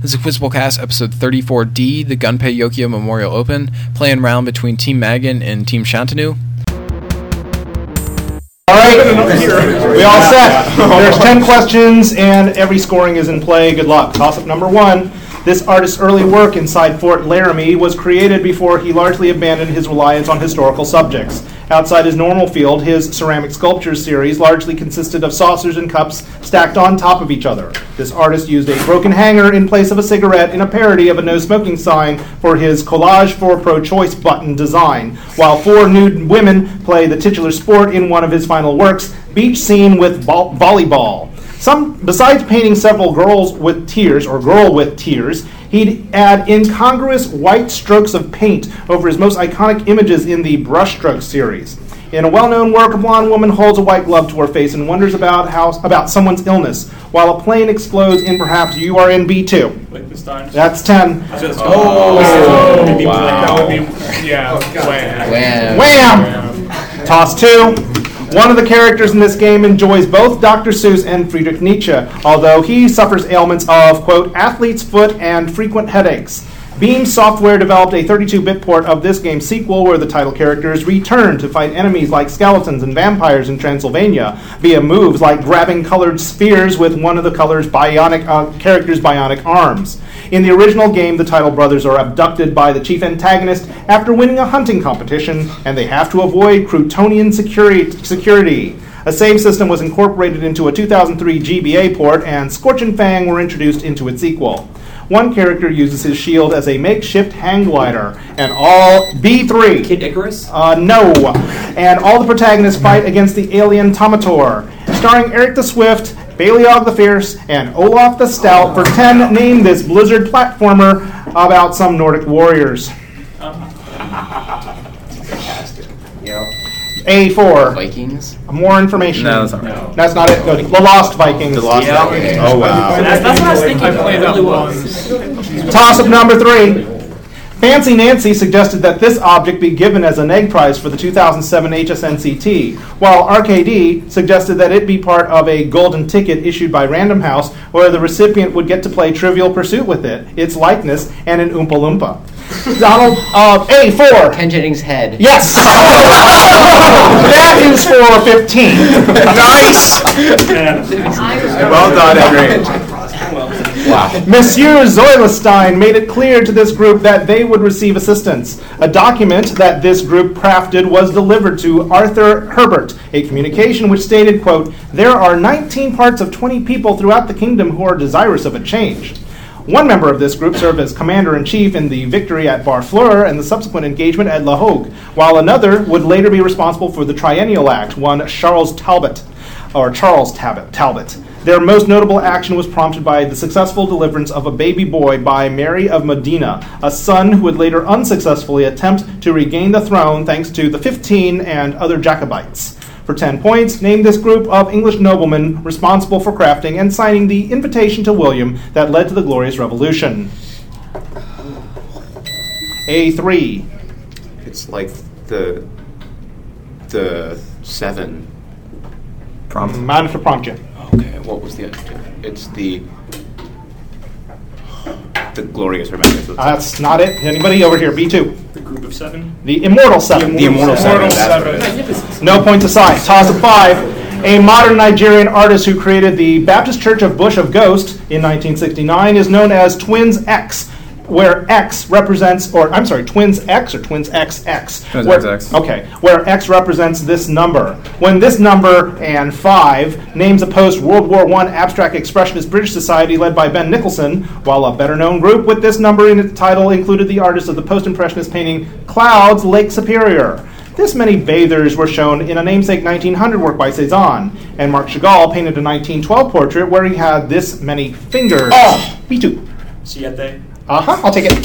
This is Quizbowl Cast episode 34D, the Gunpei Yokoi Memorial Open, playing round between Team Magin and Team Shantanu. All right, we all set. There's 10 questions, and every scoring is in play. Good luck. Toss up number one. This artist's early work inside Fort Laramie was created before he largely abandoned his reliance on historical subjects. Outside his normal field, his ceramic sculptures series largely consisted of saucers and cups stacked on top of each other. This artist used a broken hanger in place of a cigarette in a parody of a no smoking sign for his collage for pro choice button design, while four nude women play the titular sport in one of his final works, Beach Scene with Ball- Volleyball. Some, besides painting several girls with tears or girl with tears, he'd add incongruous white strokes of paint over his most iconic images in the brushstroke series. In a well-known work, a blonde woman holds a white glove to her face and wonders about how about someone's illness, while a plane explodes in perhaps you are in B2. Lichtenstein. That's 10. Oh, that would be, wow. that would be yeah. Wham. Wham! Toss two. One of the characters in this game enjoys both Dr. Seuss and Friedrich Nietzsche, although he suffers ailments of, quote, athlete's foot and frequent headaches. Beam Software developed a 32 bit port of this game's sequel where the title characters return to fight enemies like skeletons and vampires in Transylvania via moves like grabbing colored spheres with one of the color's bionic, uh, character's bionic arms. In the original game, the title brothers are abducted by the chief antagonist after winning a hunting competition, and they have to avoid Croutonian security. security. A save system was incorporated into a 2003 GBA port, and Scorch and Fang were introduced into its sequel. One character uses his shield as a makeshift hang glider, and all B3. Kid Icarus? Uh, no. And all the protagonists fight against the alien Tomator. Starring Eric the Swift, Baleog the Fierce, and Olaf the Stout, for 10 name this Blizzard platformer about some Nordic warriors. A4. Vikings. More information. No, that's not right. That's not it. Go to The Lost Vikings. The Lost Yeah. Vikings. Oh wow. That's, that's what I was thinking. I played It that once. was. Toss up number three. Fancy Nancy suggested that this object be given as an egg prize for the 2007 HSNCT, while RKD suggested that it be part of a golden ticket issued by Random House where the recipient would get to play Trivial Pursuit with it, its likeness, and an Oompa Loompa. Donald, uh, A4. Ken Jennings' head. Yes! that is for 15. Nice. Well done, Monsieur Zuylestein made it clear to this group that they would receive assistance. A document that this group crafted was delivered to Arthur Herbert, a communication which stated, quote, There are 19 parts of 20 people throughout the kingdom who are desirous of a change. One member of this group served as commander in chief in the victory at Barfleur and the subsequent engagement at La Hogue, while another would later be responsible for the Triennial Act, one Charles Talbot, or Charles Talbot. Talbot. Their most notable action was prompted by the successful deliverance of a baby boy by Mary of Modena, a son who would later unsuccessfully attempt to regain the throne thanks to the 15 and other Jacobites. For 10 points, name this group of English noblemen responsible for crafting and signing the invitation to William that led to the Glorious Revolution. A3. It's like the the seven. Prompt. Mind to prompt you. Okay, what was the adjective? It's the the glorious remembrance. That's not it. Anybody over here? B2. The group of seven. The Immortal Seven. the immortal seven. Immortal That's seven. what it is. Magnificent. No points aside. Toss of five. A modern Nigerian artist who created the Baptist Church of Bush of Ghost in 1969 is known as Twins X, where X represents, or I'm sorry, Twins X or Twins XX. Twins where, XX. Okay, where X represents this number. When this number and five names a post World War I abstract expressionist British society led by Ben Nicholson, while a better known group with this number in its title included the artist of the post impressionist painting Clouds, Lake Superior. This many bathers were shown in a namesake 1900 work by Cezanne, and Marc Chagall painted a 1912 portrait where he had this many fingers. Oh, B2. Siete. Uh huh, I'll take it.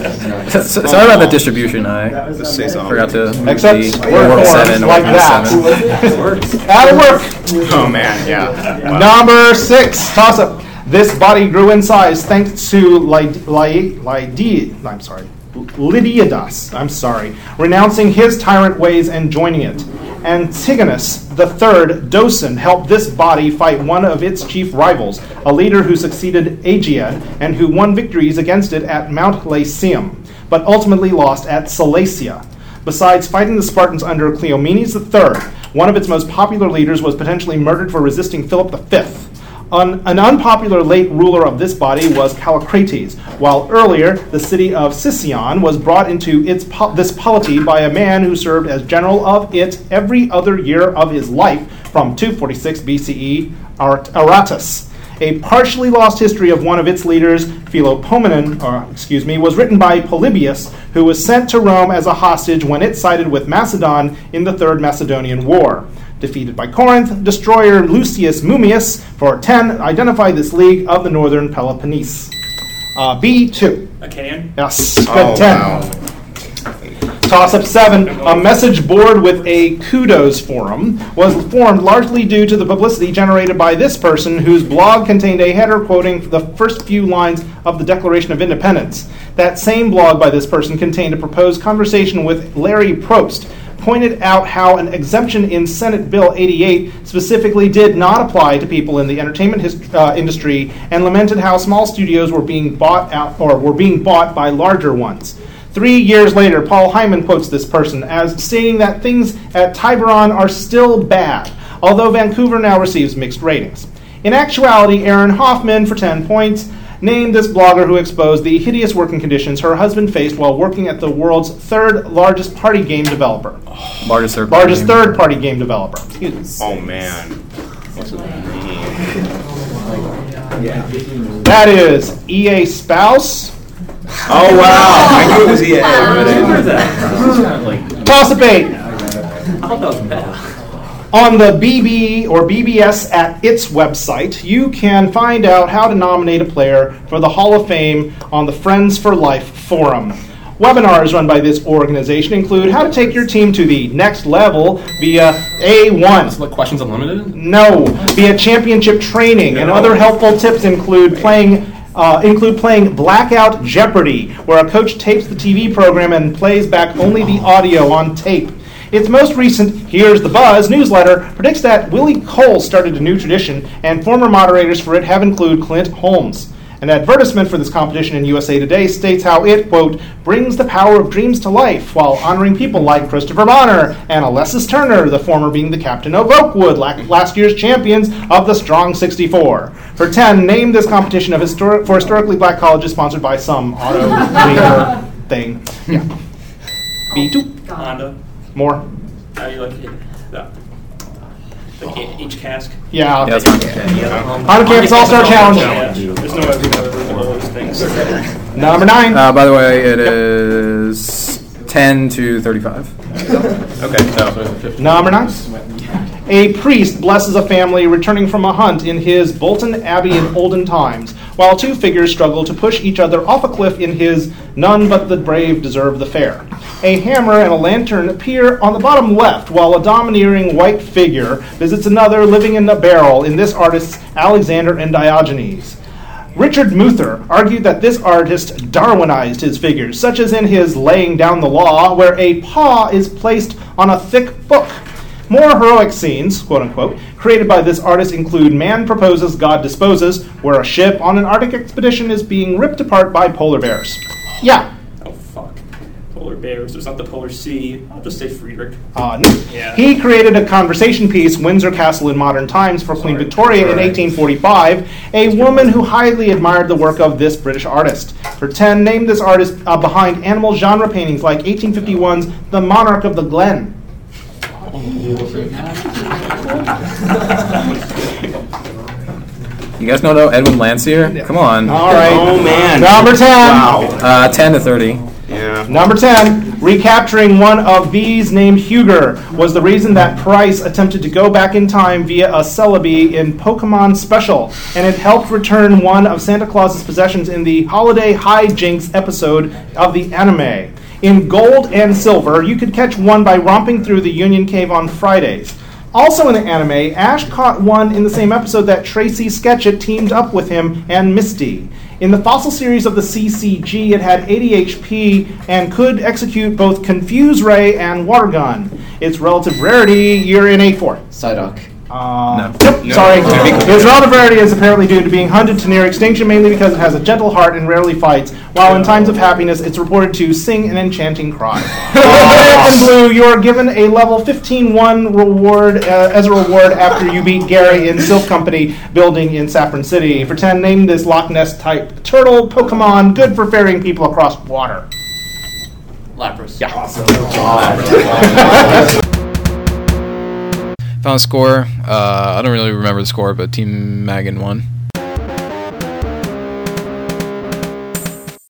So- so- Sorry about the distribution. I The Cezanne. forgot to move Except the word Immortal forms Seven like over to that. seven. That'll work. Oh man, yeah. Wow. Number six, toss up. This body grew in size thanks to Lyd- Ly- Lydia. I'm sorry, Lydiadas. I'm sorry, renouncing his tyrant ways and joining it. Antigonus III Doson helped this body fight one of its chief rivals, a leader who succeeded Aegean and who won victories against it at Mount Lycaeum, but ultimately lost at Sellasia. Besides fighting the Spartans under Cleomenes III, one of its most popular leaders was potentially murdered for resisting Philip V. An unpopular late ruler of this body was Callicrates, while earlier the city of Sicyon was brought into its po- this polity by a man who served as general of it every other year of his life from 246 BCE, Ar- Aratus. A partially lost history of one of its leaders, Philopomenon, or excuse me, was written by Polybius, who was sent to Rome as a hostage when it sided with Macedon in the Third Macedonian War. Defeated by Corinth, destroyer Lucius Mummius for 10 Identify this league of the northern Peloponnese. Uh, B2. Achaean. Yes, good Oh, 10. wow. Toss up seven. A message board with a kudos forum was formed largely due to the publicity generated by this person, whose blog contained a header quoting the first few lines of the Declaration of Independence. That same blog by this person contained a proposed conversation with Larry Probst, pointed out how an exemption in Senate Bill 88 specifically did not apply to people in the entertainment uh, industry, and lamented how small studios were being bought out or were being bought by larger ones. Three years later, Paul Hyman quotes this person as stating that things at Tiburon are still bad, although Vancouver now receives mixed ratings. In actuality, Erin Hoffman, for 10 points, named this blogger who exposed the hideous working conditions her husband faced while working at the world's third largest party game developer. Largest third Largest third party game developer. Excuse. Oh man. What's his name? That is EA Spouse. Oh wow! I knew it was EA, Toss up eight. I thought that was bad. On the BB or BBS at its website, you can find out how to nominate a player for the Hall of Fame on the Friends for Life forum. Webinars run by this organization include how to take your team to the next level via A1. Like questions unlimited? No, via championship training and other helpful tips include playing uh, include playing Blackout Jeopardy, where a coach tapes the TV program and plays back only the audio on tape. Its most recent Here's the Buzz newsletter predicts that Willie Cole started a new tradition, and former moderators for it have included Clint Holmes. An advertisement for this competition in USA Today states how it, quote, brings the power of dreams to life while honoring people like Christopher Bonner and Alessis Turner, the former being the captain of Oakwood, last year's champions of the Strong 64. For 10, name this competition of histori- for historically black colleges sponsored by some auto thing. Yeah. B2. Honda. More. How do you like it? The, the ca- each cask. Yeah. Yeah, that's fine. On campus All Star Challenge. Yeah, There's no way we know all those things. Number nine. Uh, by the way, it is 10 to 35. Okay, so Number nine. A priest blesses a family returning from a hunt in his Bolton Abbey in olden times, while two figures struggle to push each other off a cliff in his None But the Brave Deserve the Fair. A hammer and a lantern appear on the bottom left, while a domineering white figure visits another living in a barrel in this artist's Alexander and Diogenes. Richard Muther argued that this artist Darwinized his figures, such as in his Laying Down the Law, where a paw is placed on a thick book. More heroic scenes, quote unquote, created by this artist include Man Proposes, God Disposes, where a ship on an Arctic expedition is being ripped apart by polar bears. Yeah. Oh fuck. Polar bears. It's not the polar sea. I'll just say Friedrich. Uh, no. Yeah. He created a conversation piece, Windsor Castle in Modern Times, for Queen Victoria in 1845, a woman who highly admired the work of this British artist. For 10, named this artist uh, behind animal genre paintings like 1851's The Monarch of the Glen. You guys know though Edwin Landseer? Come on. All right. Oh, man. Number 10. Wow. Uh, 10 to 30. Yeah. Number 10, recapturing one of these named Huger was the reason that Pryce attempted to go back in time via a Celebi in Pokemon Special, and it helped return one of Santa Claus's possessions in the Holiday Hijinks episode of the anime. In gold and silver, you could catch one by romping through the Union Cave on Fridays. Also in the anime, Ash caught one in the same episode that Tracey Sketchit teamed up with him and Misty. In the fossil series of the CCG, it had 80 HP and could execute both Confuse Ray and Water Gun. Its relative rarity, you're in 8 4. Psyduck. Uh, No. Yep, No. sorry. To be clear. Its relative rarity is apparently due to being hunted to near extinction, mainly because it has a gentle heart and rarely fights. While in times of happiness, it's reported to sing an enchanting cry. Red and blue, you are given a level 15-1 reward uh, as a reward after you beat Gary in Silph Company building in Saffron City. For 10, name this Loch Ness type turtle Pokemon, good for ferrying people across water. Lapras. Yeah. Final score. Uh, I don't really remember the score, but Team Magin won.